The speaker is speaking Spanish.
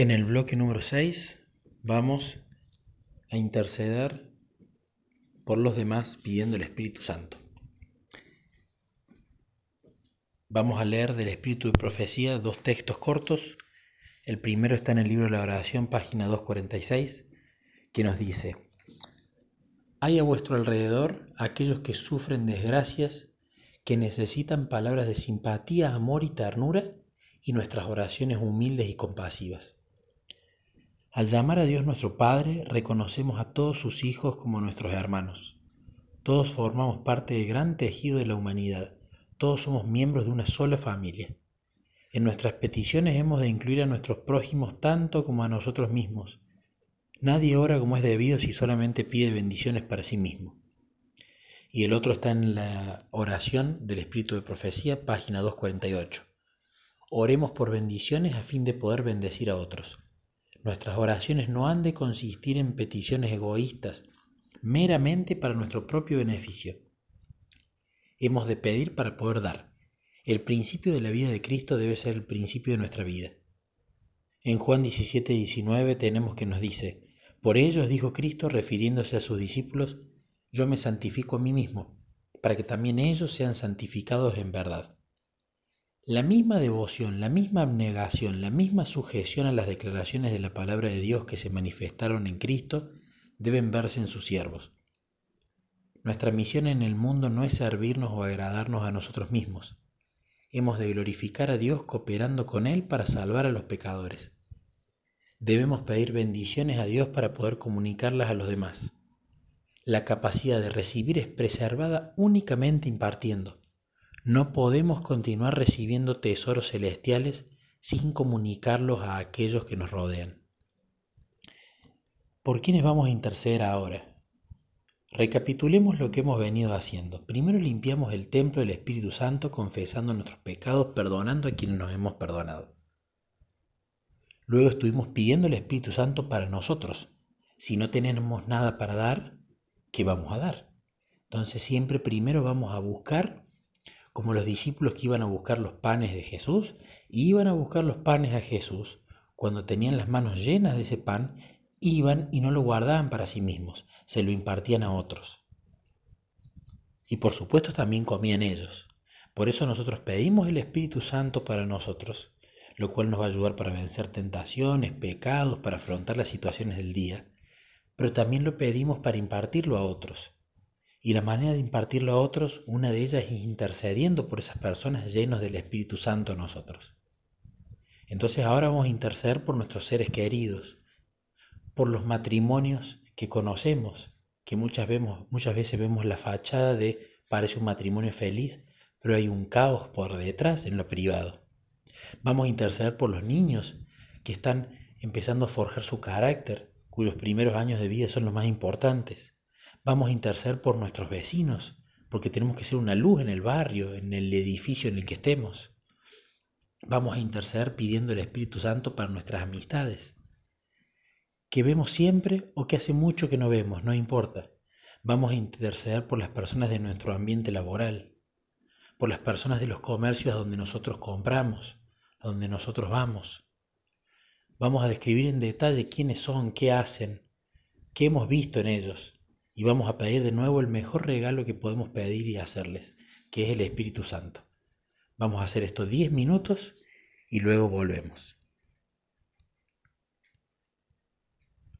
En el bloque número 6 vamos a interceder por los demás pidiendo el Espíritu Santo. Vamos a leer del Espíritu de Profecía dos textos cortos. El primero está en el libro de la oración, página 246, que nos dice, hay a vuestro alrededor aquellos que sufren desgracias, que necesitan palabras de simpatía, amor y ternura y nuestras oraciones humildes y compasivas. Al llamar a Dios nuestro Padre, reconocemos a todos sus hijos como nuestros hermanos. Todos formamos parte del gran tejido de la humanidad. Todos somos miembros de una sola familia. En nuestras peticiones hemos de incluir a nuestros prójimos tanto como a nosotros mismos. Nadie ora como es debido si solamente pide bendiciones para sí mismo. Y el otro está en la oración del Espíritu de Profecía, página 248. Oremos por bendiciones a fin de poder bendecir a otros. Nuestras oraciones no han de consistir en peticiones egoístas, meramente para nuestro propio beneficio. Hemos de pedir para poder dar. El principio de la vida de Cristo debe ser el principio de nuestra vida. En Juan 17, 19 tenemos que nos dice, por ellos dijo Cristo refiriéndose a sus discípulos, yo me santifico a mí mismo, para que también ellos sean santificados en verdad. La misma devoción, la misma abnegación, la misma sujeción a las declaraciones de la palabra de Dios que se manifestaron en Cristo deben verse en sus siervos. Nuestra misión en el mundo no es servirnos o agradarnos a nosotros mismos. Hemos de glorificar a Dios cooperando con Él para salvar a los pecadores. Debemos pedir bendiciones a Dios para poder comunicarlas a los demás. La capacidad de recibir es preservada únicamente impartiendo. No podemos continuar recibiendo tesoros celestiales sin comunicarlos a aquellos que nos rodean. ¿Por quiénes vamos a interceder ahora? Recapitulemos lo que hemos venido haciendo. Primero limpiamos el templo del Espíritu Santo confesando nuestros pecados, perdonando a quienes nos hemos perdonado. Luego estuvimos pidiendo el Espíritu Santo para nosotros. Si no tenemos nada para dar, ¿qué vamos a dar? Entonces siempre primero vamos a buscar como los discípulos que iban a buscar los panes de Jesús, iban a buscar los panes a Jesús, cuando tenían las manos llenas de ese pan, iban y no lo guardaban para sí mismos, se lo impartían a otros. Y por supuesto también comían ellos. Por eso nosotros pedimos el Espíritu Santo para nosotros, lo cual nos va a ayudar para vencer tentaciones, pecados, para afrontar las situaciones del día, pero también lo pedimos para impartirlo a otros. Y la manera de impartirlo a otros, una de ellas es intercediendo por esas personas llenos del Espíritu Santo nosotros. Entonces ahora vamos a interceder por nuestros seres queridos, por los matrimonios que conocemos, que muchas, vemos, muchas veces vemos la fachada de parece un matrimonio feliz, pero hay un caos por detrás en lo privado. Vamos a interceder por los niños que están empezando a forjar su carácter, cuyos primeros años de vida son los más importantes. Vamos a interceder por nuestros vecinos, porque tenemos que ser una luz en el barrio, en el edificio en el que estemos. Vamos a interceder pidiendo el Espíritu Santo para nuestras amistades, que vemos siempre o que hace mucho que no vemos, no importa. Vamos a interceder por las personas de nuestro ambiente laboral, por las personas de los comercios donde nosotros compramos, a donde nosotros vamos. Vamos a describir en detalle quiénes son, qué hacen, qué hemos visto en ellos y vamos a pedir de nuevo el mejor regalo que podemos pedir y hacerles, que es el Espíritu Santo. Vamos a hacer esto 10 minutos y luego volvemos.